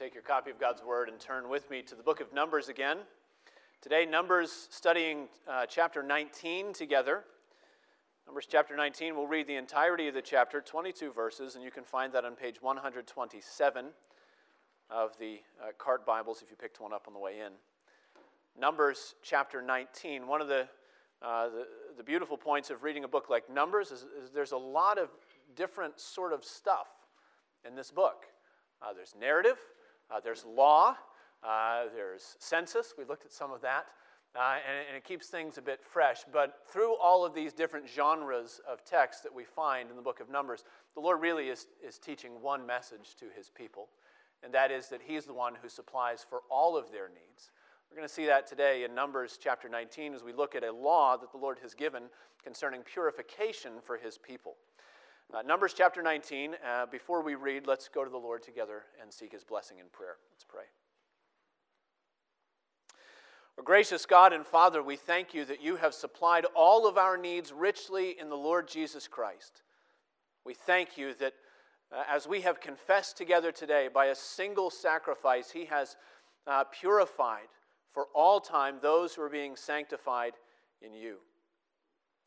take your copy of God's Word and turn with me to the book of Numbers again. Today, Numbers studying uh, chapter 19 together. Numbers chapter 19, we'll read the entirety of the chapter, 22 verses, and you can find that on page 127 of the uh, cart Bibles if you picked one up on the way in. Numbers chapter 19. One of the, uh, the, the, beautiful points of reading a book like Numbers is, is there's a lot of different sort of stuff in this book. Uh, there's narrative, uh, there's law, uh, there's census. We looked at some of that. Uh, and, and, it keeps things a bit fresh. But through all of these different genres of text that we find in the book of Numbers, the Lord really is, is teaching one message to his people, and that is that he's the one who supplies for all of their needs. We're going to see that today in Numbers chapter 19 as we look at a law that the Lord has given concerning purification for his people. Uh, Numbers chapter 19. Uh, before we read, let's go to the Lord together and seek his blessing in prayer. Let's pray. Our gracious God and Father, we thank you that you have supplied all of our needs richly in the Lord Jesus Christ. We thank you that uh, as we have confessed together today, by a single sacrifice, he has uh, purified for all time those who are being sanctified in you.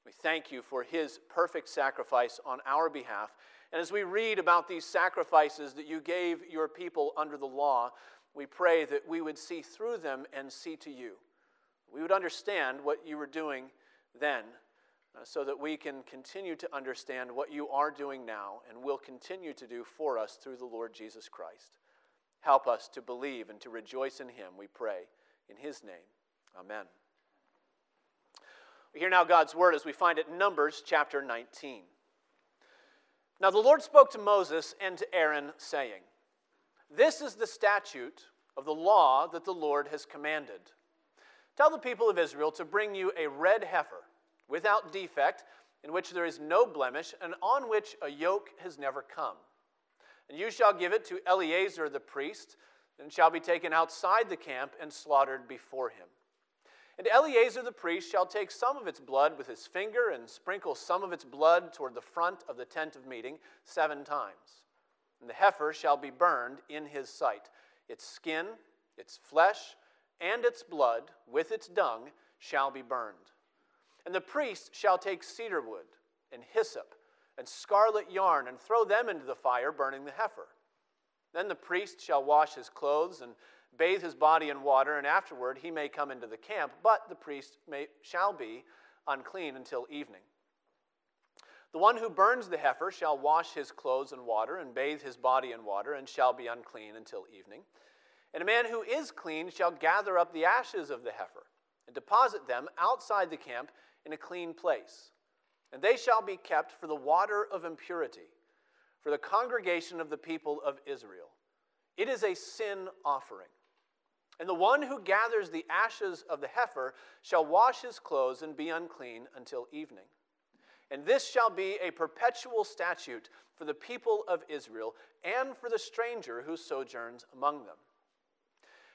We thank you for his perfect sacrifice on our behalf. And as we read about these sacrifices that you gave your people under the law, we pray that we would see through them and see to you. We would understand what you were doing then, uh, so that we can continue to understand what you are doing now and will continue to do for us through the Lord Jesus Christ. Help us to believe and to rejoice in him, we pray. In his name, amen. We hear now God's word as we find it in Numbers chapter 19. Now the Lord spoke to Moses and to Aaron, saying, This is the statute of the law that the Lord has commanded. Tell the people of Israel to bring you a red heifer, without defect, in which there is no blemish, and on which a yoke has never come. And you shall give it to Eleazar the priest, and shall be taken outside the camp and slaughtered before him. And Eleazar the priest shall take some of its blood with his finger and sprinkle some of its blood toward the front of the tent of meeting seven times. And the heifer shall be burned in his sight. Its skin, its flesh, and its blood with its dung shall be burned. And the priest shall take cedar wood and hyssop and scarlet yarn and throw them into the fire, burning the heifer. Then the priest shall wash his clothes and bathe his body in water, and afterward he may come into the camp, but the priest may, shall be unclean until evening. The one who burns the heifer shall wash his clothes in water and bathe his body in water, and shall be unclean until evening. And a man who is clean shall gather up the ashes of the heifer and deposit them outside the camp in a clean place. And they shall be kept for the water of impurity, for the congregation of the people of Israel. It is a sin offering. And the one who gathers the ashes of the heifer shall wash his clothes and be unclean until evening. And this shall be a perpetual statute for the people of Israel and for the stranger who sojourns among them.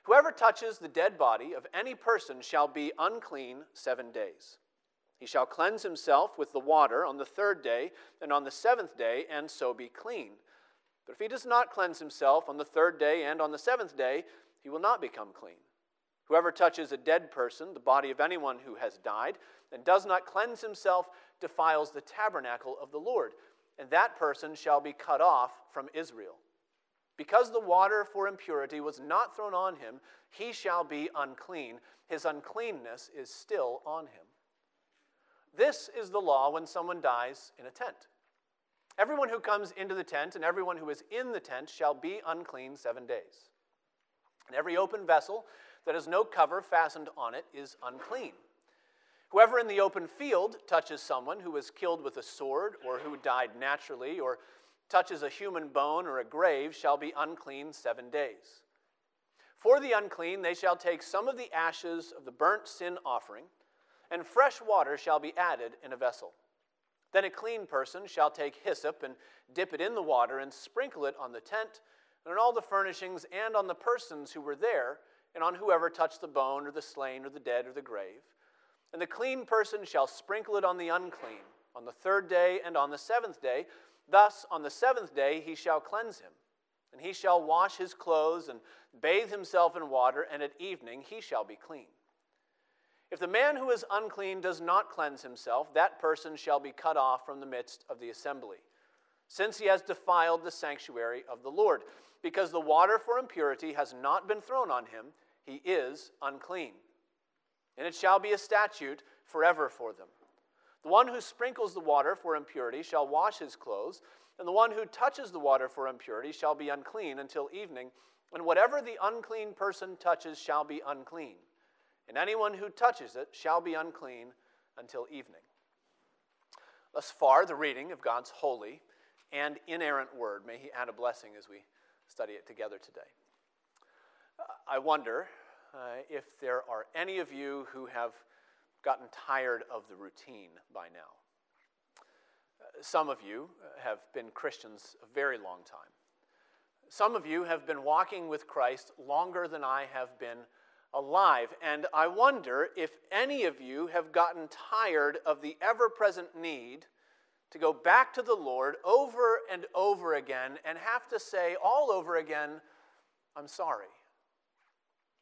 Whoever touches the dead body of any person shall be unclean seven days. He shall cleanse himself with the water on the third day and on the seventh day, and so be clean. But if he does not cleanse himself on the third day and on the seventh day, he will not become clean. Whoever touches a dead person, the body of anyone who has died, and does not cleanse himself, defiles the tabernacle of the Lord, and that person shall be cut off from Israel. Because the water for impurity was not thrown on him, he shall be unclean. His uncleanness is still on him. This is the law when someone dies in a tent. Everyone who comes into the tent and everyone who is in the tent shall be unclean seven days. And every open vessel that has no cover fastened on it is unclean. Whoever in the open field touches someone who was killed with a sword, or who died naturally, or touches a human bone or a grave shall be unclean seven days. For the unclean, they shall take some of the ashes of the burnt sin offering, and fresh water shall be added in a vessel. Then a clean person shall take hyssop and dip it in the water and sprinkle it on the tent and on all the furnishings and on the persons who were there, and on whoever touched the bone or the slain or the dead or the grave. And the clean person shall sprinkle it on the unclean on the third day and on the seventh day. Thus, on the seventh day he shall cleanse him. And he shall wash his clothes and bathe himself in water, and at evening he shall be clean. If the man who is unclean does not cleanse himself, that person shall be cut off from the midst of the assembly, since he has defiled the sanctuary of the Lord. Because the water for impurity has not been thrown on him, he is unclean. And it shall be a statute forever for them. The one who sprinkles the water for impurity shall wash his clothes, and the one who touches the water for impurity shall be unclean until evening, and whatever the unclean person touches shall be unclean and anyone who touches it shall be unclean until evening. Thus far, the reading of God's holy and inerrant word. May He add a blessing as we study it together today. Uh, I wonder uh, if there are any of you who have gotten tired of the routine by now. Uh, some of you have been Christians a very long time. Some of you have been walking with Christ longer than I have been alive. And I wonder if any of you have gotten tired of the ever present need to go back to the Lord over and over again and have to say all over again, I'm sorry.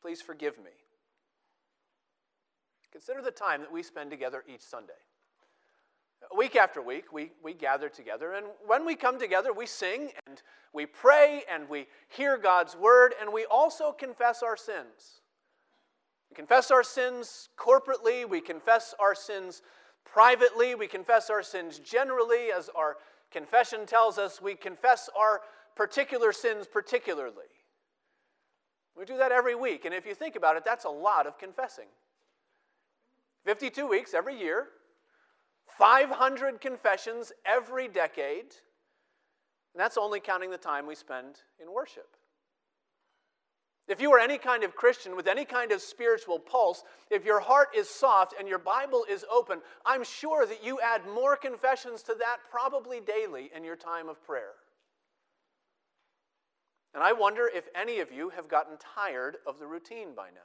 Please forgive me. Consider the time that we spend together each Sunday. Week after week, we, we gather together, and when we come together, we sing and we pray and we hear God's word, and we also confess our sins. We confess our sins corporately, we confess our sins privately, we confess our sins generally, as our confession tells us, we confess our particular sins particularly. We do that every week, and if you think about it, that's a lot of confessing. 52 weeks every year, 500 confessions every decade, and that's only counting the time we spend in worship. If you are any kind of Christian with any kind of spiritual pulse, if your heart is soft and your Bible is open, I'm sure that you add more confessions to that probably daily in your time of prayer. And I wonder if any of you have gotten tired of the routine by now.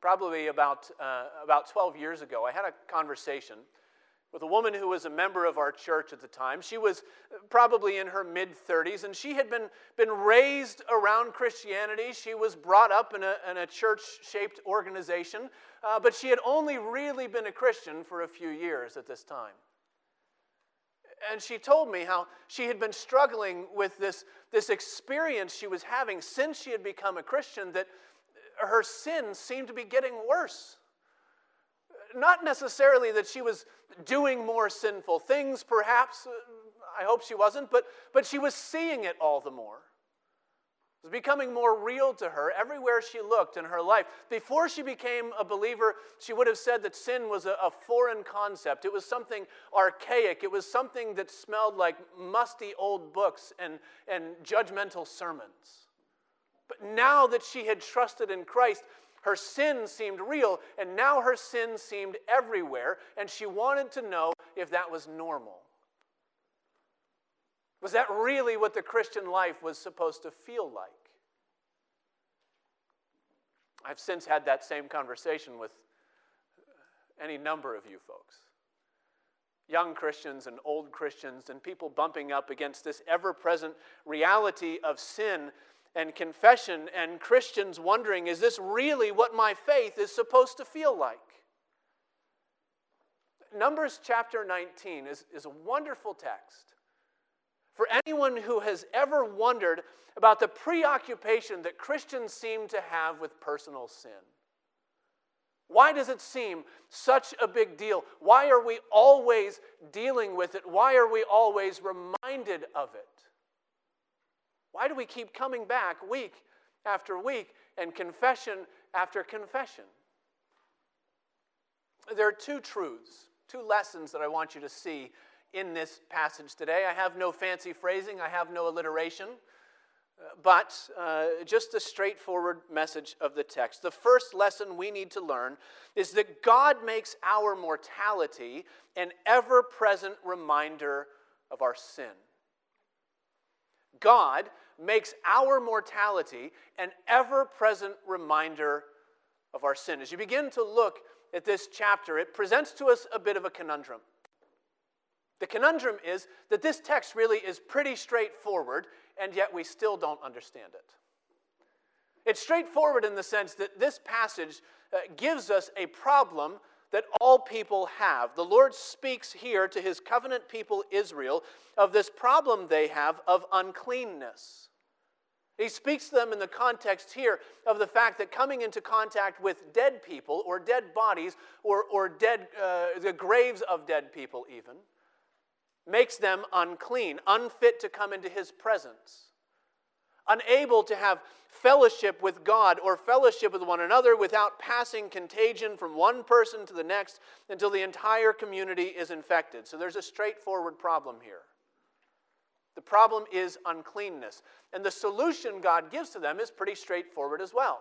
Probably about, uh, about 12 years ago, I had a conversation with a woman who was a member of our church at the time. She was probably in her mid 30s, and she had been, been raised around Christianity. She was brought up in a, in a church shaped organization, uh, but she had only really been a Christian for a few years at this time. And she told me how she had been struggling with this, this experience she was having since she had become a Christian that her sins seemed to be getting worse not necessarily that she was doing more sinful things, perhaps. I hope she wasn't, but, but she was seeing it all the more. It was becoming more real to her everywhere she looked in her life. Before she became a believer, she would have said that sin was a, a foreign concept. It was something archaic. It was something that smelled like musty old books and, and judgmental sermons. But now that she had trusted in Christ, her sin seemed real, and now her sin seemed everywhere, and she wanted to know if that was normal. Was that really what the Christian life was supposed to feel like? I've since had that same conversation with any number of you folks. Young Christians and old Christians, and people bumping up against this ever present reality of sin and confession and Christians wondering, is this really what my faith is supposed to feel like? Numbers chapter 19 is, is a wonderful text for anyone who has ever wondered about the preoccupation that Christians seem to have with personal sin. Why does it seem such a big deal? Why are we always dealing with it? Why are we always reminded of it? Why do we keep coming back week after week and confession after confession? There are two truths, two lessons that I want you to see in this passage today. I have no fancy phrasing, I have no alliteration, but uh, just the straightforward message of the text. The first lesson we need to learn is that God makes our mortality an ever present reminder of our sin. God makes our mortality an ever present reminder of our sin. As you begin to look at this chapter, it presents to us a bit of a conundrum. The conundrum is that this text really is pretty straightforward, and yet we still don't understand it. It's straightforward in the sense that this passage uh, gives us a problem that all people have. The Lord speaks here to his covenant people Israel of this problem they have of uncleanness. He speaks to them in the context here of the fact that coming into contact with dead people or dead bodies or, or dead, uh, the graves of dead people, even, makes them unclean, unfit to come into his presence unable to have fellowship with God or fellowship with one another without passing contagion from one person to the next until the entire community is infected. So there's a straightforward problem here. The problem is uncleanness. And the solution God gives to them is pretty straightforward as well.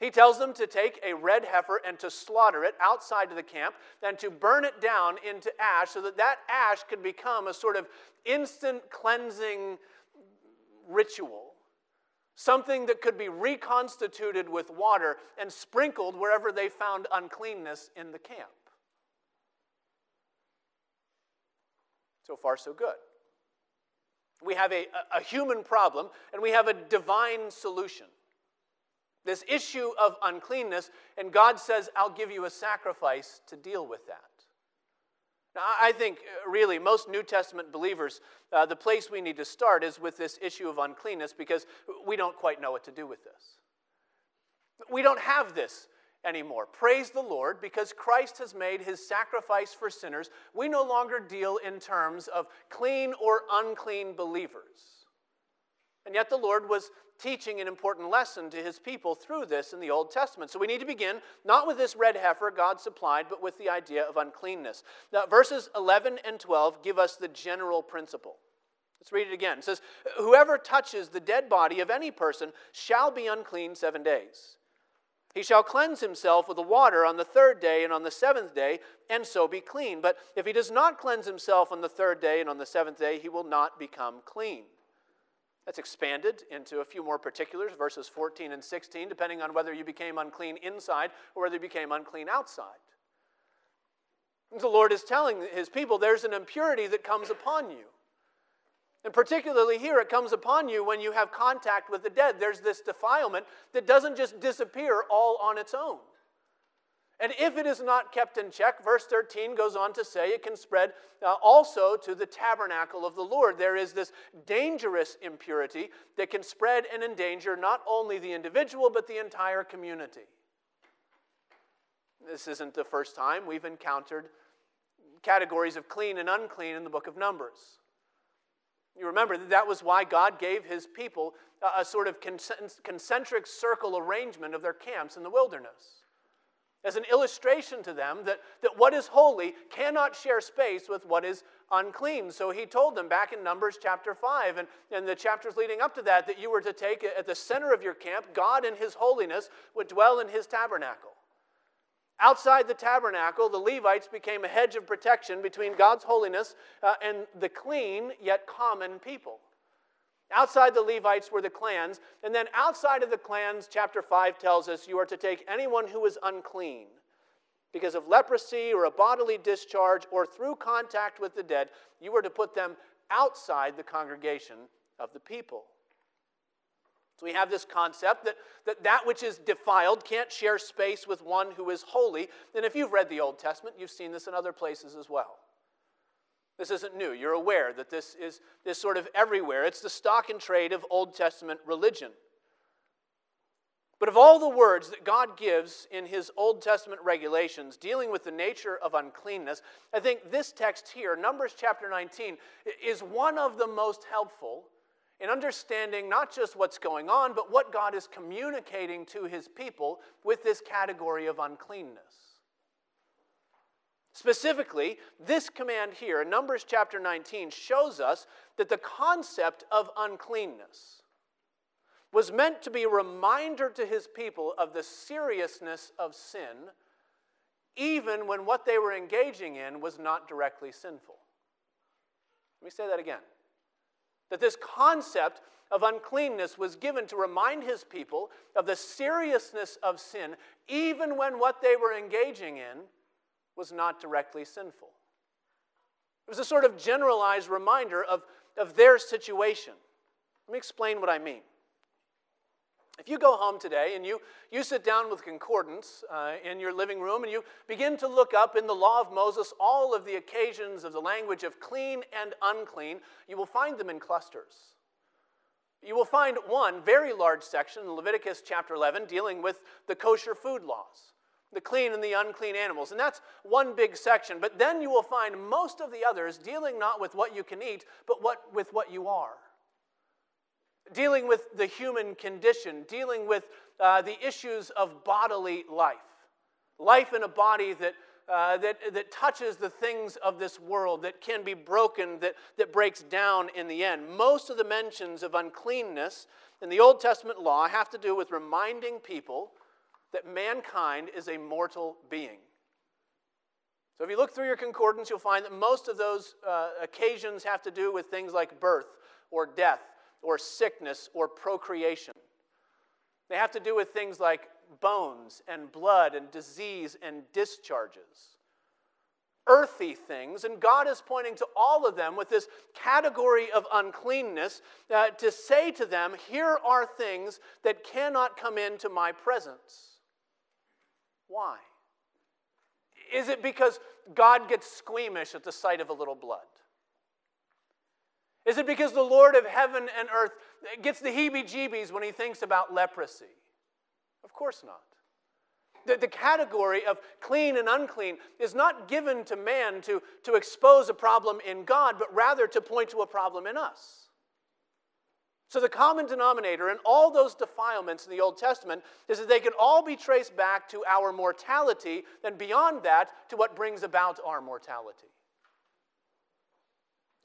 He tells them to take a red heifer and to slaughter it outside of the camp and to burn it down into ash so that that ash could become a sort of instant cleansing ritual, something that could be reconstituted with water and sprinkled wherever they found uncleanness in the camp. So far, so good. We have a, a human problem and we have a divine solution. This issue of uncleanness, and God says, I'll give you a sacrifice to deal with that. Now, I think uh, really most New Testament believers, uh, the place we need to start is with this issue of uncleanness because we don't quite know what to do with this. We don't have this anymore. Praise the Lord, because Christ has made his sacrifice for sinners. We no longer deal in terms of clean or unclean believers. And yet the Lord was teaching an important lesson to his people through this in the Old Testament. So we need to begin not with this red heifer God supplied, but with the idea of uncleanness. Now, verses 11 and 12 give us the general principle. Let's read it again. It says, Whoever touches the dead body of any person shall be unclean seven days. He shall cleanse himself with the water on the third day and on the seventh day, and so be clean. But if he does not cleanse himself on the third day and on the seventh day, he will not become clean. That's expanded into a few more particulars, verses 14 and 16, depending on whether you became unclean inside or whether you became unclean outside. The Lord is telling his people there's an impurity that comes upon you. And particularly here, it comes upon you when you have contact with the dead. There's this defilement that doesn't just disappear all on its own. And if it is not kept in check, verse 13 goes on to say it can spread uh, also to the tabernacle of the Lord. There is this dangerous impurity that can spread and endanger not only the individual, but the entire community. This isn't the first time we've encountered categories of clean and unclean in the book of Numbers. You remember that that was why God gave his people a, a sort of concentric circle arrangement of their camps in the wilderness as an illustration to them that, that what is holy cannot share space with what is unclean. So he told them back in Numbers chapter 5 and, and the chapters leading up to that that you were to take at the center of your camp, God in his holiness would dwell in his tabernacle. Outside the tabernacle, the Levites became a hedge of protection between God's holiness uh, and the clean yet common people. Outside the Levites were the clans. And then outside of the clans, chapter 5 tells us you are to take anyone who is unclean because of leprosy or a bodily discharge or through contact with the dead, you are to put them outside the congregation of the people. So we have this concept that, that that which is defiled can't share space with one who is holy. And if you've read the Old Testament, you've seen this in other places as well. This isn't new. You're aware that this is, is sort of everywhere. It's the stock and trade of Old Testament religion. But of all the words that God gives in his Old Testament regulations dealing with the nature of uncleanness, I think this text here, Numbers chapter 19, is one of the most helpful in understanding not just what's going on, but what God is communicating to his people with this category of uncleanness. Specifically, this command here in Numbers chapter 19 shows us that the concept of uncleanness was meant to be a reminder to his people of the seriousness of sin, even when what they were engaging in was not directly sinful. Let me say that again. That this concept of uncleanness was given to remind his people of the seriousness of sin, even when what they were engaging in was not directly sinful. It was a sort of generalized reminder of, of their situation. Let me explain what I mean. If you go home today and you, you sit down with concordance uh, in your living room and you begin to look up in the law of Moses all of the occasions of the language of clean and unclean, you will find them in clusters. You will find one very large section in Leviticus chapter 11 dealing with the kosher food laws, the clean and the unclean animals. And that's one big section. But then you will find most of the others dealing not with what you can eat, but what, with what you are dealing with the human condition, dealing with uh, the issues of bodily life. Life in a body that, uh, that, that touches the things of this world, that can be broken, that, that breaks down in the end. Most of the mentions of uncleanness in the Old Testament law have to do with reminding people that mankind is a mortal being. So if you look through your concordance, you'll find that most of those uh, occasions have to do with things like birth or death or sickness or procreation. They have to do with things like bones and blood and disease and discharges. Earthy things, and God is pointing to all of them with this category of uncleanness uh, to say to them, Here are things that cannot come into my presence. Why? Is it because God gets squeamish at the sight of a little blood? Is it because the Lord of heaven and earth gets the heebie jeebies when he thinks about leprosy? Of course not. The, the category of clean and unclean is not given to man to, to expose a problem in God, but rather to point to a problem in us. So, the common denominator in all those defilements in the Old Testament is that they can all be traced back to our mortality, and beyond that, to what brings about our mortality.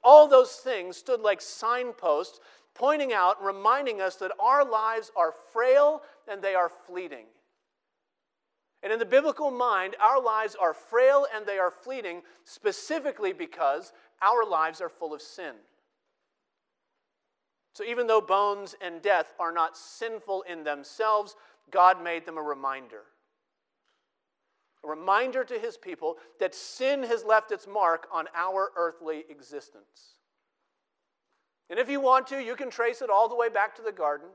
All those things stood like signposts pointing out, reminding us that our lives are frail and they are fleeting. And in the biblical mind, our lives are frail and they are fleeting specifically because our lives are full of sin. So even though bones and death are not sinful in themselves, God made them a reminder a reminder to his people that sin has left its mark on our earthly existence. And if you want to, you can trace it all the way back to the garden.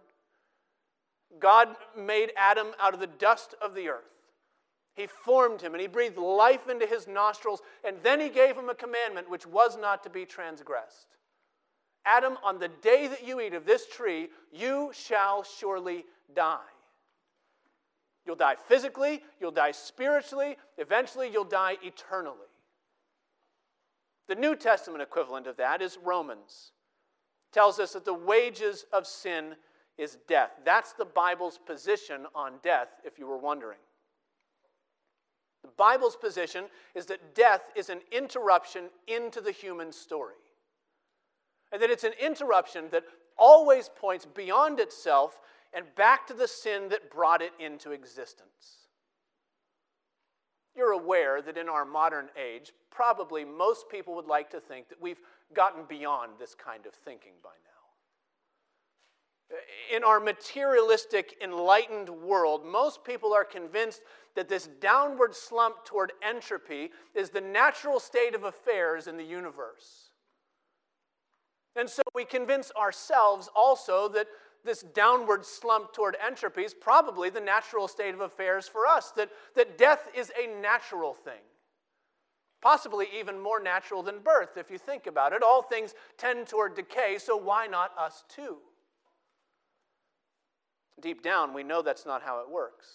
God made Adam out of the dust of the earth. He formed him and he breathed life into his nostrils, and then he gave him a commandment which was not to be transgressed. Adam, on the day that you eat of this tree, you shall surely die. You'll die physically, you'll die spiritually, eventually, you'll die eternally. The New Testament equivalent of that is Romans. Tells us that the wages of sin is death. That's the Bible's position on death, if you were wondering. The Bible's position is that death is an interruption into the human story. And that it's an interruption that always points beyond itself and back to the sin that brought it into existence. You're aware that in our modern age, probably most people would like to think that we've gotten beyond this kind of thinking by now. In our materialistic, enlightened world, most people are convinced that this downward slump toward entropy is the natural state of affairs in the universe. And so we convince ourselves also that this downward slump toward entropy is probably the natural state of affairs for us, that, that death is a natural thing. Possibly even more natural than birth, if you think about it. All things tend toward decay, so why not us too? Deep down, we know that's not how it works.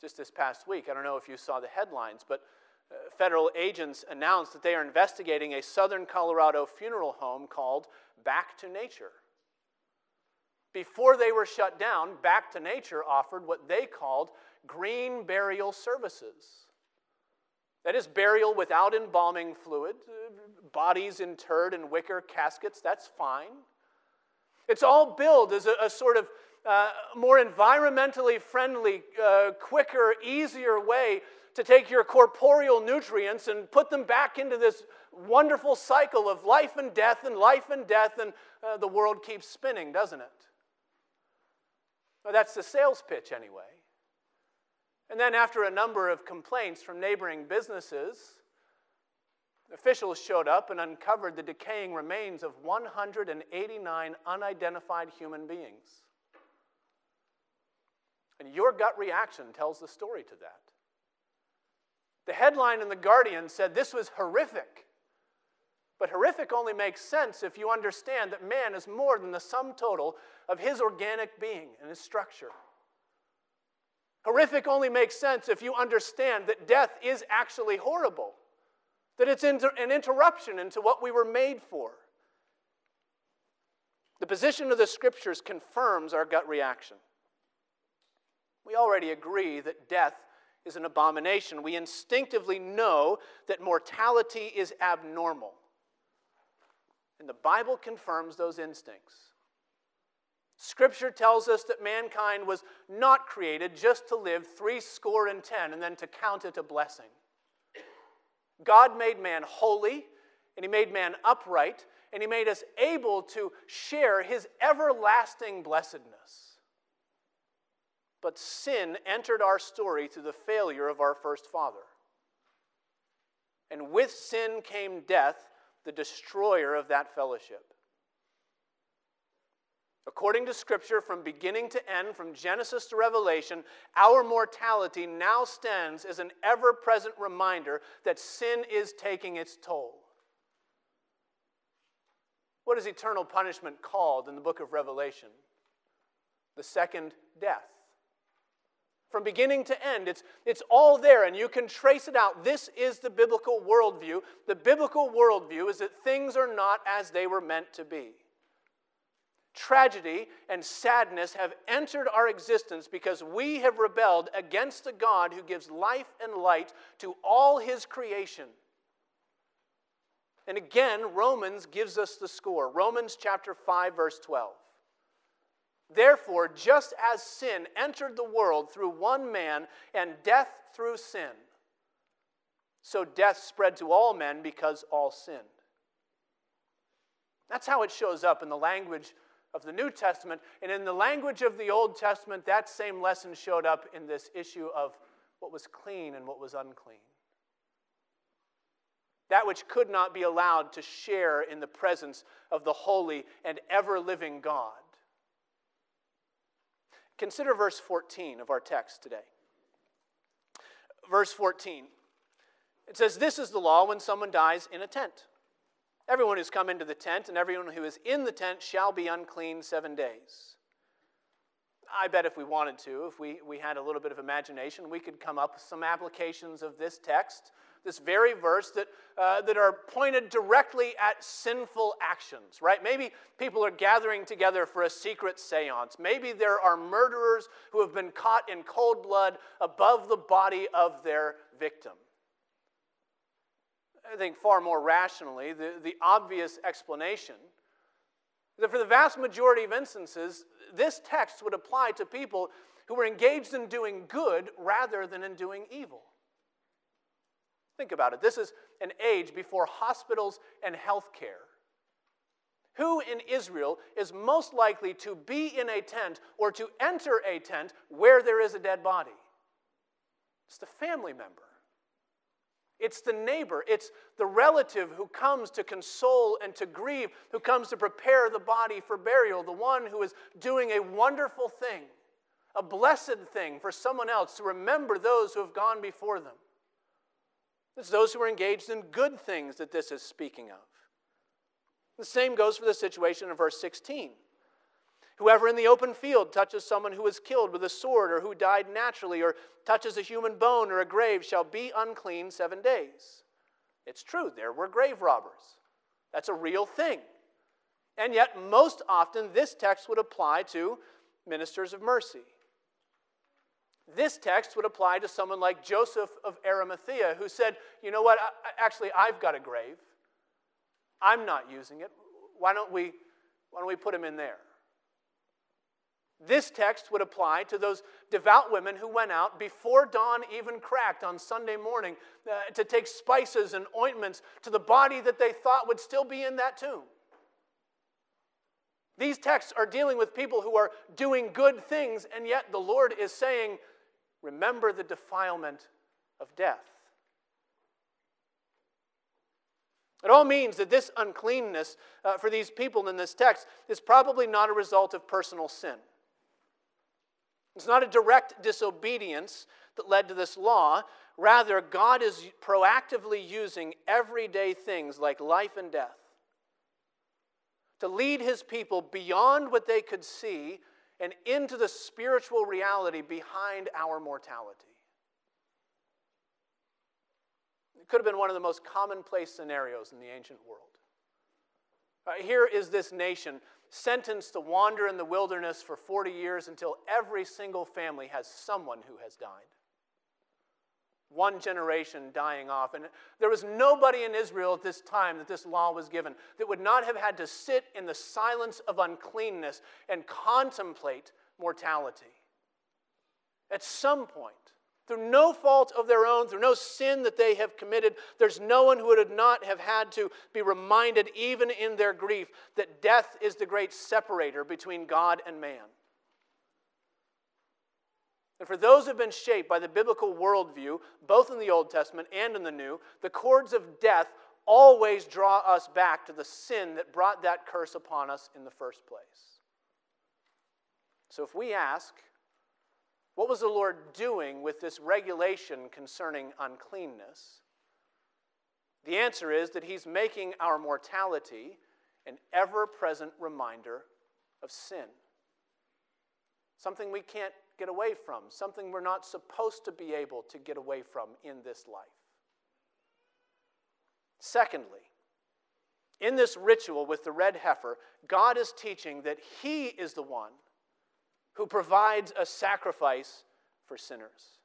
Just this past week, I don't know if you saw the headlines, but federal agents announced that they are investigating a southern Colorado funeral home called Back to Nature. Before they were shut down, Back to Nature offered what they called green burial services. That is, burial without embalming fluid, bodies interred in wicker caskets, that's fine. It's all billed as a, a sort of uh, more environmentally friendly, uh, quicker, easier way to take your corporeal nutrients and put them back into this wonderful cycle of life and death and life and death, and uh, the world keeps spinning, doesn't it? Well, that's the sales pitch, anyway. And then, after a number of complaints from neighboring businesses, Officials showed up and uncovered the decaying remains of 189 unidentified human beings. And your gut reaction tells the story to that. The headline in The Guardian said this was horrific. But horrific only makes sense if you understand that man is more than the sum total of his organic being and his structure. Horrific only makes sense if you understand that death is actually horrible, that it's an interruption into what we were made for. The position of the scriptures confirms our gut reaction. We already agree that death is an abomination. We instinctively know that mortality is abnormal. And the Bible confirms those instincts. Scripture tells us that mankind was not created just to live three score and ten and then to count it a blessing. God made man holy, and He made man upright, and He made us able to share His everlasting blessedness. But sin entered our story through the failure of our first father. And with sin came death, the destroyer of that fellowship. According to Scripture, from beginning to end, from Genesis to Revelation, our mortality now stands as an ever present reminder that sin is taking its toll. What is eternal punishment called in the book of Revelation? The second death. From beginning to end, it's, it's all there and you can trace it out. This is the biblical worldview. The biblical worldview is that things are not as they were meant to be. Tragedy and sadness have entered our existence because we have rebelled against the God who gives life and light to all his creation. And again, Romans gives us the score. Romans chapter 5, verse 12. Therefore, just as sin entered the world through one man and death through sin, so death spread to all men because all sinned. That's how it shows up in the language of the New Testament. And in the language of the Old Testament, that same lesson showed up in this issue of what was clean and what was unclean. That which could not be allowed to share in the presence of the holy and ever living God Consider verse 14 of our text today. Verse 14. It says, This is the law when someone dies in a tent. Everyone who's come into the tent and everyone who is in the tent shall be unclean seven days. I bet if we wanted to, if we, we had a little bit of imagination, we could come up with some applications of this text this very verse that, uh, that are pointed directly at sinful actions, right? Maybe people are gathering together for a secret seance. Maybe there are murderers who have been caught in cold blood above the body of their victim. I think far more rationally, the, the obvious explanation that for the vast majority of instances, this text would apply to people who were engaged in doing good rather than in doing evil. Think about it. This is an age before hospitals and health care. Who in Israel is most likely to be in a tent or to enter a tent where there is a dead body? It's the family member. It's the neighbor. It's the relative who comes to console and to grieve, who comes to prepare the body for burial, the one who is doing a wonderful thing, a blessed thing for someone else to remember those who have gone before them. It's those who are engaged in good things that this is speaking of. The same goes for the situation in verse 16. Whoever in the open field touches someone who was killed with a sword or who died naturally or touches a human bone or a grave shall be unclean seven days. It's true, there were grave robbers. That's a real thing. And yet, most often, this text would apply to ministers of mercy. This text would apply to someone like Joseph of Arimathea, who said, You know what? I, actually, I've got a grave. I'm not using it. Why don't we, why don't we put him in there? This text would apply to those devout women who went out before dawn even cracked on Sunday morning uh, to take spices and ointments to the body that they thought would still be in that tomb. These texts are dealing with people who are doing good things, and yet the Lord is saying, Remember the defilement of death. It all means that this uncleanness uh, for these people in this text is probably not a result of personal sin. It's not a direct disobedience that led to this law. Rather, God is proactively using everyday things like life and death to lead his people beyond what they could see and into the spiritual reality behind our mortality. It could have been one of the most commonplace scenarios in the ancient world. Here is this nation sentenced to wander in the wilderness for 40 years until every single family has someone who has died. One generation dying off. And there was nobody in Israel at this time that this law was given that would not have had to sit in the silence of uncleanness and contemplate mortality. At some point, through no fault of their own, through no sin that they have committed, there's no one who would not have had to be reminded, even in their grief, that death is the great separator between God and man. And for those who have been shaped by the biblical worldview, both in the Old Testament and in the New, the cords of death always draw us back to the sin that brought that curse upon us in the first place. So if we ask, what was the Lord doing with this regulation concerning uncleanness? The answer is that He's making our mortality an ever present reminder of sin. Something we can't get away from, something we're not supposed to be able to get away from in this life. Secondly, in this ritual with the red heifer, God is teaching that He is the one who provides a sacrifice for sinners.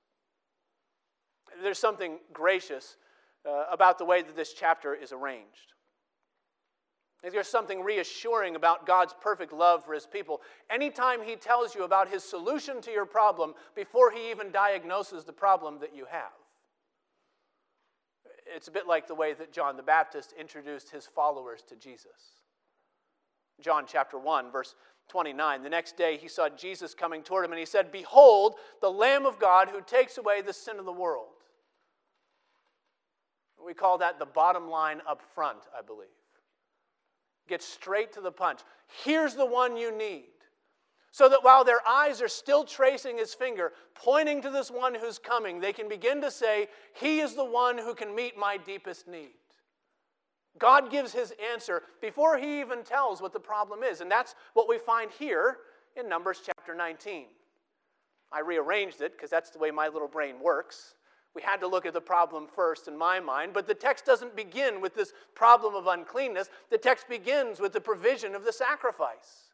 There's something gracious uh, about the way that this chapter is arranged. There's something reassuring about God's perfect love for his people. Anytime he tells you about his solution to your problem before he even diagnoses the problem that you have. It's a bit like the way that John the Baptist introduced his followers to Jesus. John chapter 1, verse 29. The next day he saw Jesus coming toward him and he said, Behold, the Lamb of God who takes away the sin of the world. We call that the bottom line up front, I believe. Get straight to the punch. Here's the one you need. So that while their eyes are still tracing his finger, pointing to this one who's coming, they can begin to say, He is the one who can meet my deepest need. God gives his answer before he even tells what the problem is. And that's what we find here in Numbers chapter 19. I rearranged it because that's the way my little brain works. We had to look at the problem first in my mind, but the text doesn't begin with this problem of uncleanness. The text begins with the provision of the sacrifice.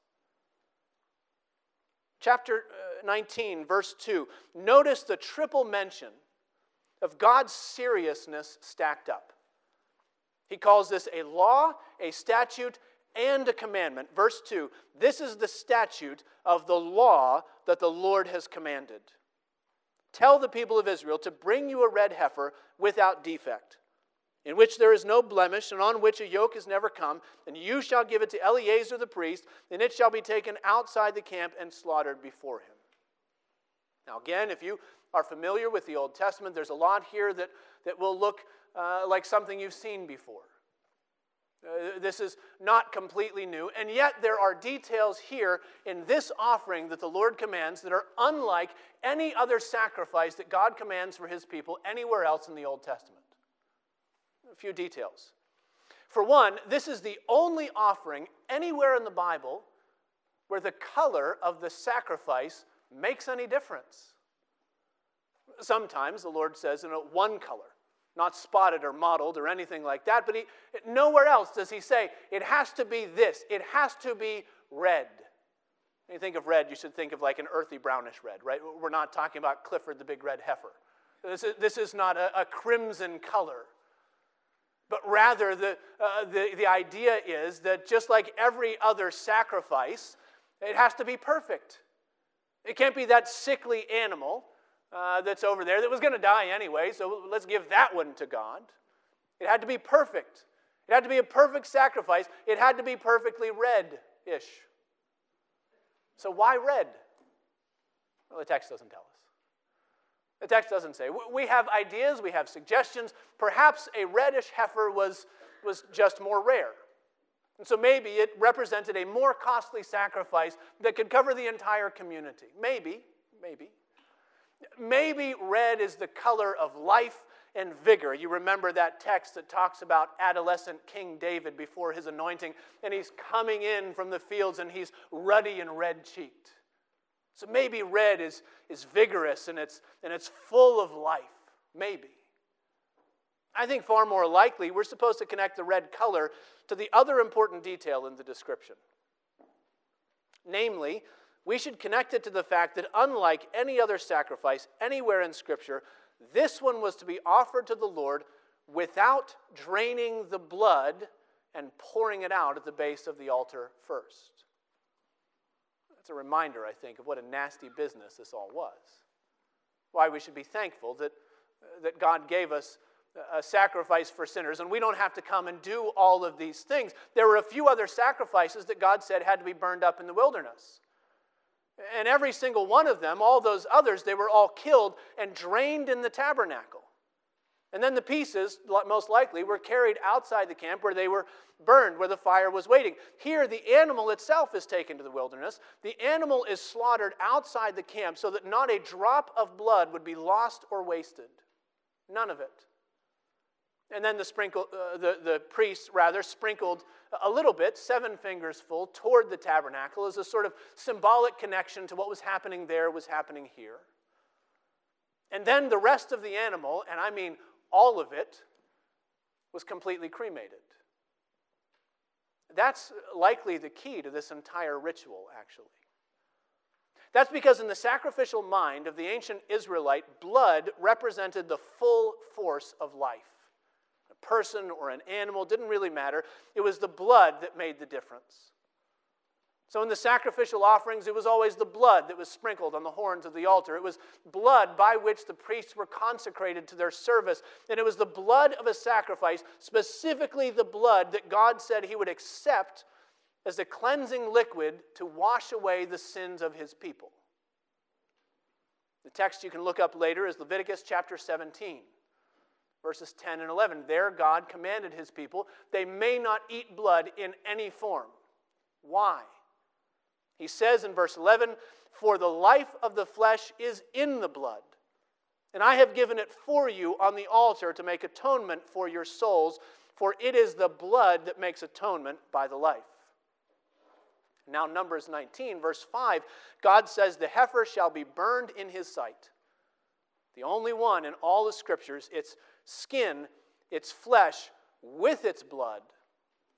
Chapter uh, 19, verse 2. Notice the triple mention of God's seriousness stacked up. He calls this a law, a statute, and a commandment. Verse 2 This is the statute of the law that the Lord has commanded. Tell the people of Israel to bring you a red heifer without defect, in which there is no blemish, and on which a yoke has never come, and you shall give it to Eleazar the priest, and it shall be taken outside the camp and slaughtered before him. Now, again, if you are familiar with the Old Testament, there's a lot here that, that will look uh, like something you've seen before. Uh, this is not completely new, and yet there are details here in this offering that the Lord commands that are unlike any other sacrifice that God commands for his people anywhere else in the Old Testament. A few details. For one, this is the only offering anywhere in the Bible where the color of the sacrifice makes any difference. Sometimes the Lord says in a one color not spotted or mottled or anything like that, but he, nowhere else does he say it has to be this, it has to be red. When you think of red, you should think of like an earthy brownish red, right? We're not talking about Clifford the big red heifer. This is, this is not a, a crimson color. But rather, the, uh, the, the idea is that just like every other sacrifice, it has to be perfect. It can't be that sickly animal uh, that's over there that was going to die anyway, so let's give that one to God. It had to be perfect. It had to be a perfect sacrifice. It had to be perfectly red ish. So, why red? Well, the text doesn't tell us. The text doesn't say. We have ideas, we have suggestions. Perhaps a reddish heifer was was just more rare. And so maybe it represented a more costly sacrifice that could cover the entire community. Maybe, maybe. Maybe red is the color of life and vigor. You remember that text that talks about adolescent King David before his anointing, and he's coming in from the fields and he's ruddy and red cheeked. So maybe red is, is vigorous and it's, and it's full of life. Maybe. I think far more likely we're supposed to connect the red color to the other important detail in the description. Namely, we should connect it to the fact that unlike any other sacrifice anywhere in Scripture, this one was to be offered to the Lord without draining the blood and pouring it out at the base of the altar first. That's a reminder, I think, of what a nasty business this all was. Why we should be thankful that, that God gave us a sacrifice for sinners, and we don't have to come and do all of these things. There were a few other sacrifices that God said had to be burned up in the wilderness. And every single one of them, all those others, they were all killed and drained in the tabernacle. And then the pieces, most likely, were carried outside the camp where they were burned, where the fire was waiting. Here, the animal itself is taken to the wilderness. The animal is slaughtered outside the camp so that not a drop of blood would be lost or wasted. None of it. And then the, sprinkle, uh, the, the priest, rather, sprinkled a little bit, seven fingers full, toward the tabernacle as a sort of symbolic connection to what was happening there was happening here. And then the rest of the animal, and I mean all of it, was completely cremated. That's likely the key to this entire ritual, actually. That's because in the sacrificial mind of the ancient Israelite, blood represented the full force of life person or an animal, didn't really matter. It was the blood that made the difference. So, in the sacrificial offerings, it was always the blood that was sprinkled on the horns of the altar. It was blood by which the priests were consecrated to their service. And it was the blood of a sacrifice, specifically the blood that God said He would accept as a cleansing liquid to wash away the sins of His people. The text you can look up later is Leviticus chapter 17 verses 10 and 11. There, God commanded his people, they may not eat blood in any form. Why? He says in verse 11, For the life of the flesh is in the blood, and I have given it for you on the altar to make atonement for your souls, for it is the blood that makes atonement by the life. Now, Numbers 19, verse 5, God says, The heifer shall be burned in his sight. The only one in all the scriptures, its skin, its flesh, with its blood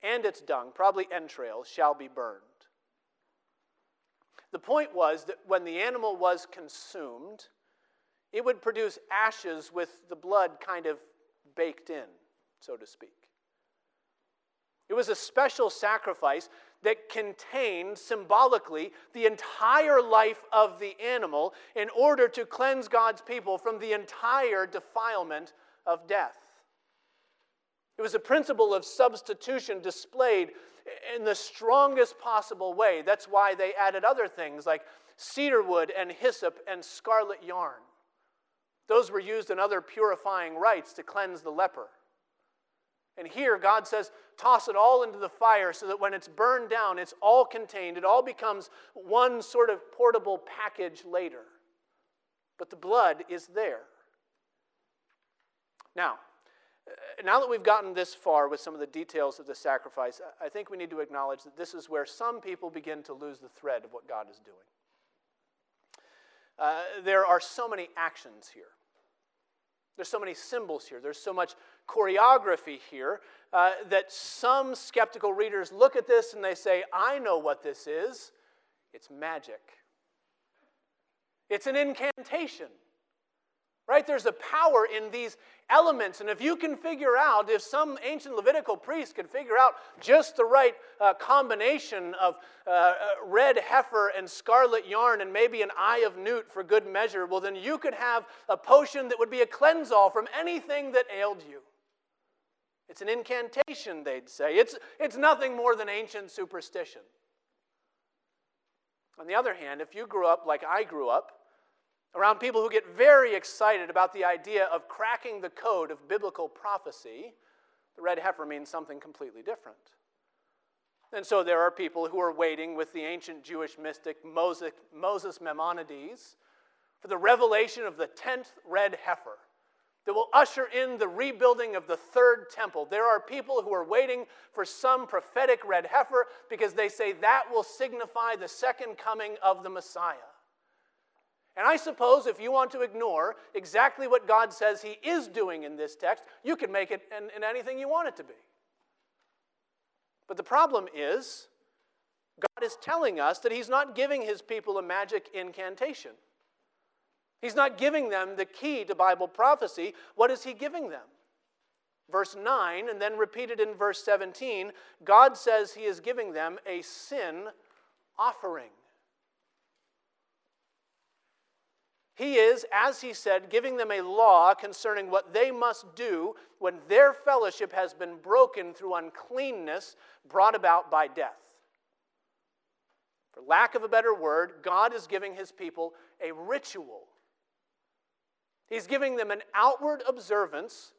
and its dung, probably entrails, shall be burned. The point was that when the animal was consumed, it would produce ashes with the blood kind of baked in, so to speak. It was a special sacrifice that contained symbolically the entire life of the animal in order to cleanse God's people from the entire defilement of death. It was a principle of substitution displayed in the strongest possible way. That's why they added other things like cedar wood and hyssop and scarlet yarn. Those were used in other purifying rites to cleanse the leper. And here, God says, toss it all into the fire so that when it's burned down, it's all contained. It all becomes one sort of portable package later. But the blood is there. Now, uh, now that we've gotten this far with some of the details of the sacrifice, I think we need to acknowledge that this is where some people begin to lose the thread of what God is doing. Uh, there are so many actions here. There's so many symbols here. There's so much choreography here uh, that some skeptical readers look at this and they say, I know what this is. It's magic, it's an incantation. Right? There's a power in these elements. And if you can figure out, if some ancient Levitical priest could figure out just the right uh, combination of uh, uh, red heifer and scarlet yarn and maybe an eye of newt for good measure, well, then you could have a potion that would be a cleanse all from anything that ailed you. It's an incantation, they'd say. It's, it's nothing more than ancient superstition. On the other hand, if you grew up like I grew up, around people who get very excited about the idea of cracking the code of biblical prophecy, The red heifer means something completely different. And so there are people who are waiting with the ancient Jewish mystic Moses, Moses Maimonides for the revelation of the tenth red heifer that will usher in the rebuilding of the third temple. There are people who are waiting for some prophetic red heifer because they say that will signify the second coming of the Messiah. And I suppose if you want to ignore exactly what God says He is doing in this text, you can make it in, in anything you want it to be. But the problem is, God is telling us that He's not giving His people a magic incantation. He's not giving them the key to Bible prophecy. What is He giving them? Verse 9, and then repeated in verse 17, God says He is giving them a sin offering. He is, as he said, giving them a law concerning what they must do when their fellowship has been broken through uncleanness brought about by death. For lack of a better word, God is giving his people a ritual. He's giving them an outward observance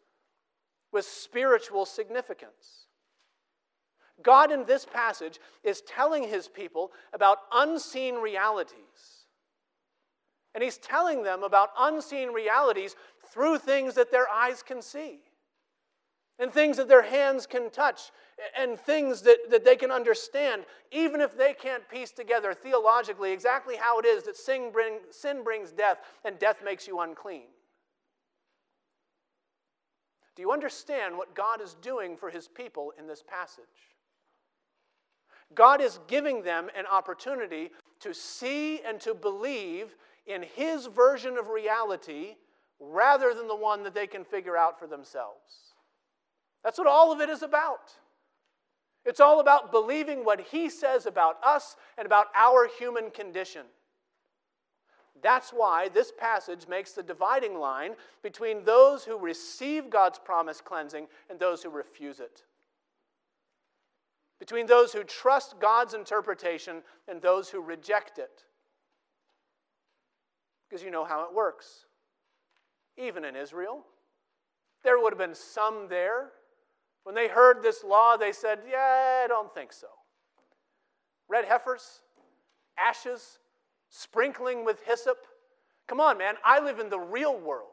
with spiritual significance. God, in this passage, is telling his people about unseen realities and he's telling them about unseen realities through things that their eyes can see, and things that their hands can touch, and things that, that they can understand, even if they can't piece together theologically exactly how it is that sin, bring, sin brings death and death makes you unclean. Do you understand what God is doing for his people in this passage? God is giving them an opportunity to see and to believe in his version of reality rather than the one that they can figure out for themselves. That's what all of it is about. It's all about believing what he says about us and about our human condition. That's why this passage makes the dividing line between those who receive God's promised cleansing and those who refuse it. Between those who trust God's interpretation and those who reject it because you know how it works. Even in Israel, there would have been some there. When they heard this law, they said, Yeah, I don't think so. Red heifers, ashes, sprinkling with hyssop. Come on, man, I live in the real world.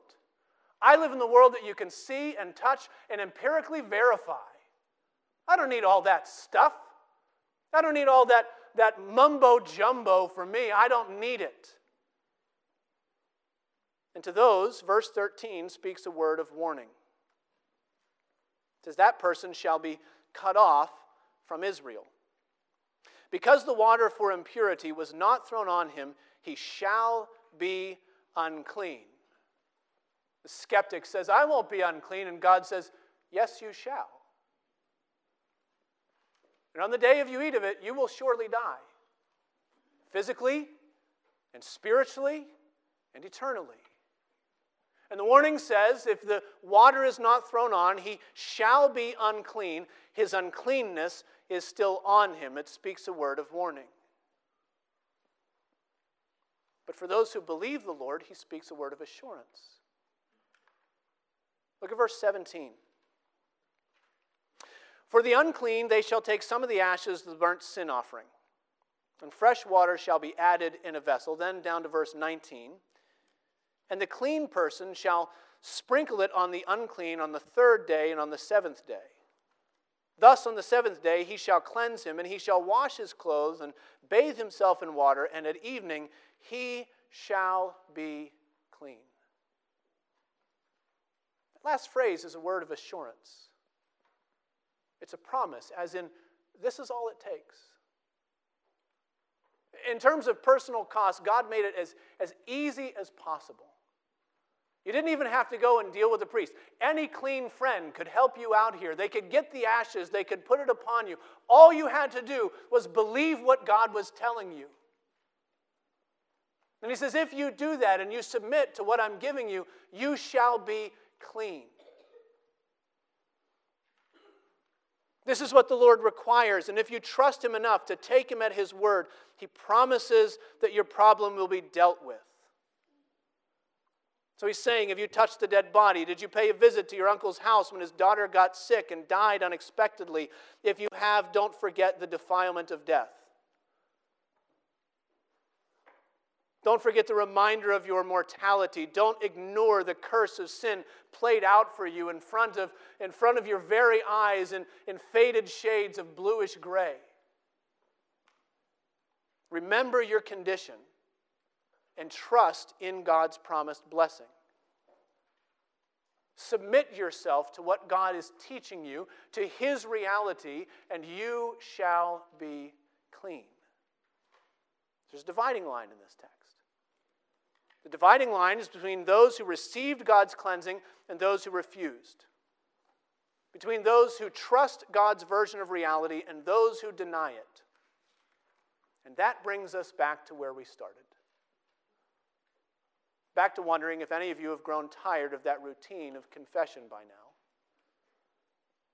I live in the world that you can see and touch and empirically verify. I don't need all that stuff. I don't need all that, that mumbo jumbo for me. I don't need it. And to those, verse 13 speaks a word of warning. It says, That person shall be cut off from Israel. Because the water for impurity was not thrown on him, he shall be unclean. The skeptic says, I won't be unclean. And God says, Yes, you shall. And on the day of you eat of it, you will surely die, physically and spiritually and eternally. And the warning says if the water is not thrown on, he shall be unclean. His uncleanness is still on him. It speaks a word of warning. But for those who believe the Lord, he speaks a word of assurance. Look at verse 17. For the unclean, they shall take some of the ashes of the burnt sin offering, and fresh water shall be added in a vessel. Then down to verse 19. And the clean person shall sprinkle it on the unclean on the third day and on the seventh day. Thus, on the seventh day, he shall cleanse him, and he shall wash his clothes and bathe himself in water, and at evening he shall be clean. That last phrase is a word of assurance. It's a promise, as in, this is all it takes. In terms of personal cost, God made it as, as easy as possible. You didn't even have to go and deal with the priest. Any clean friend could help you out here. They could get the ashes, they could put it upon you. All you had to do was believe what God was telling you. And he says, if you do that and you submit to what I'm giving you, you shall be clean. This is what the Lord requires. And if you trust Him enough to take Him at His word, He promises that your problem will be dealt with. So he's saying, Have you touched the dead body? Did you pay a visit to your uncle's house when his daughter got sick and died unexpectedly? If you have, don't forget the defilement of death. Don't forget the reminder of your mortality. Don't ignore the curse of sin played out for you in front of, in front of your very eyes in, in faded shades of bluish gray. Remember your condition and trust in God's promised blessing. Submit yourself to what God is teaching you, to His reality, and you shall be clean. There's a dividing line in this text. The dividing line is between those who received God's cleansing and those who refused, between those who trust God's version of reality and those who deny it. And that brings us back to where we started back to wondering if any of you have grown tired of that routine of confession by now.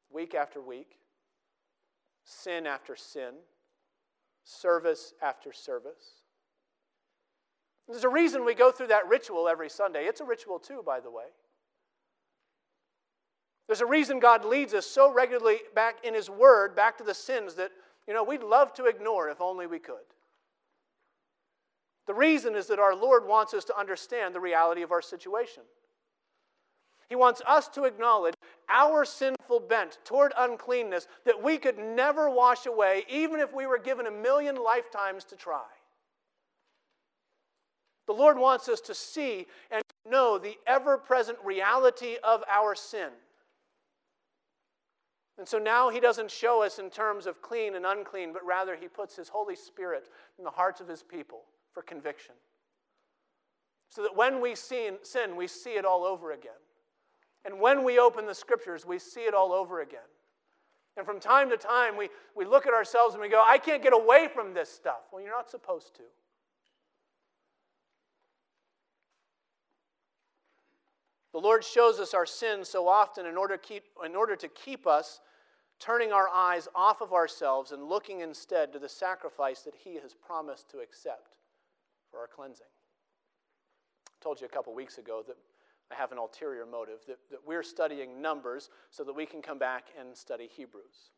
Week after week, sin after sin, service after service. There's a reason we go through that ritual every Sunday. It's a ritual, too, by the way. There's a reason God leads us so regularly back in His Word, back to the sins that, you know, we'd love to ignore if only we could. The reason is that our Lord wants us to understand the reality of our situation. He wants us to acknowledge our sinful bent toward uncleanness that we could never wash away, even if we were given a million lifetimes to try. The Lord wants us to see and know the ever present reality of our sin. And so now He doesn't show us in terms of clean and unclean, but rather He puts His Holy Spirit in the hearts of His people for conviction. So that when we sin, sin, we see it all over again. And when we open the scriptures, we see it all over again. And from time to time, we, we look at ourselves and we go, I can't get away from this stuff. Well, you're not supposed to. The Lord shows us our sins so often in order, keep, in order to keep us turning our eyes off of ourselves and looking instead to the sacrifice that He has promised to accept for our cleansing. I told you a couple weeks ago that I have an ulterior motive, that, that we're studying Numbers so that we can come back and study Hebrews.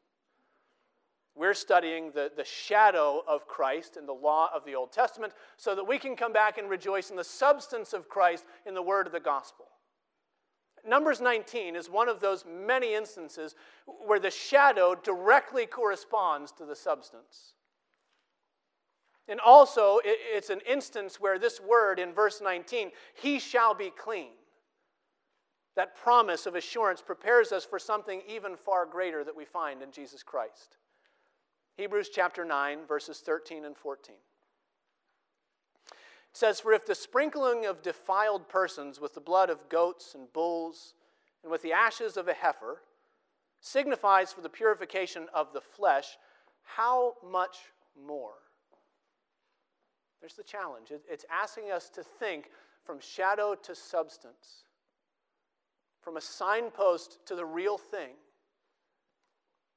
We're studying the, the shadow of Christ in the law of the Old Testament so that we can come back and rejoice in the substance of Christ in the word of the gospel. Numbers 19 is one of those many instances where the shadow directly corresponds to the substance. And also, it's an instance where this word in verse 19, he shall be clean. That promise of assurance prepares us for something even far greater that we find in Jesus Christ. Hebrews chapter 9, verses 13 and 14. It says, For if the sprinkling of defiled persons with the blood of goats and bulls and with the ashes of a heifer signifies for the purification of the flesh, how much more? There's the challenge. It's asking us to think from shadow to substance, from a signpost to the real thing.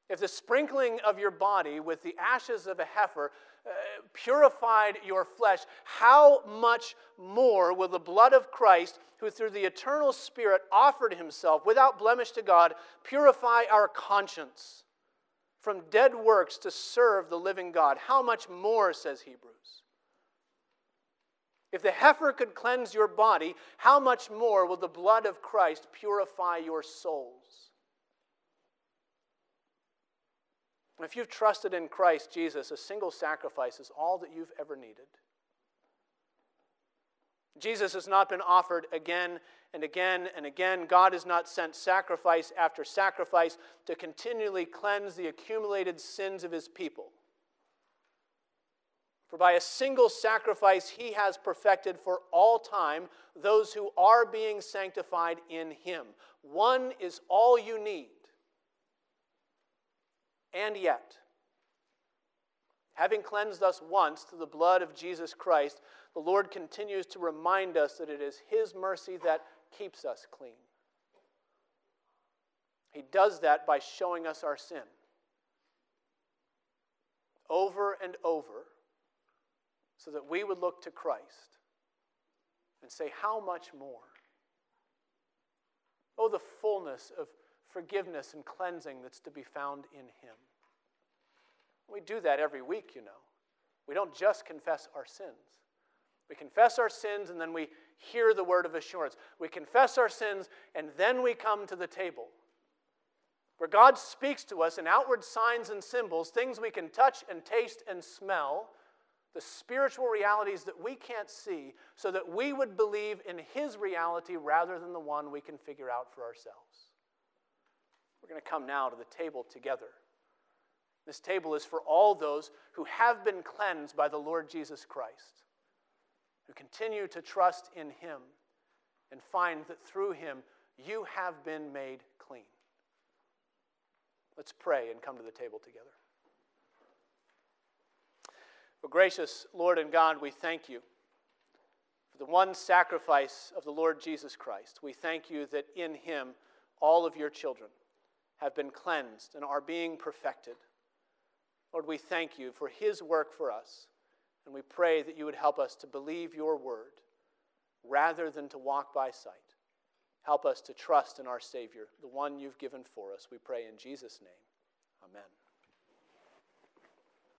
If the sprinkling of your body with the ashes of a heifer uh, purified your flesh, how much more will the blood of Christ, who through the eternal Spirit offered himself without blemish to God, purify our conscience from dead works to serve the living God? How much more, says Hebrews? If the heifer could cleanse your body, how much more will the blood of Christ purify your souls? If you've trusted in Christ Jesus, a single sacrifice is all that you've ever needed. Jesus has not been offered again and again and again. God has not sent sacrifice after sacrifice to continually cleanse the accumulated sins of his people. For by a single sacrifice he has perfected for all time those who are being sanctified in him. One is all you need. And yet, having cleansed us once through the blood of Jesus Christ, the Lord continues to remind us that it is his mercy that keeps us clean. He does that by showing us our sin over and over so that we would look to Christ and say, How much more? Oh, the fullness of forgiveness and cleansing that's to be found in Him. We do that every week, you know. We don't just confess our sins. We confess our sins and then we hear the word of assurance. We confess our sins and then we come to the table where God speaks to us in outward signs and symbols, things we can touch and taste and smell, the spiritual realities that we can't see, so that we would believe in His reality rather than the one we can figure out for ourselves. We're going to come now to the table together. This table is for all those who have been cleansed by the Lord Jesus Christ, who continue to trust in Him and find that through Him you have been made clean. Let's pray and come to the table together. Well, gracious Lord and God, we thank you for the one sacrifice of the Lord Jesus Christ. We thank you that in him all of your children have been cleansed and are being perfected. Lord, we thank you for his work for us, and we pray that you would help us to believe your word rather than to walk by sight. Help us to trust in our Savior, the one you've given for us. We pray in Jesus' name. Amen.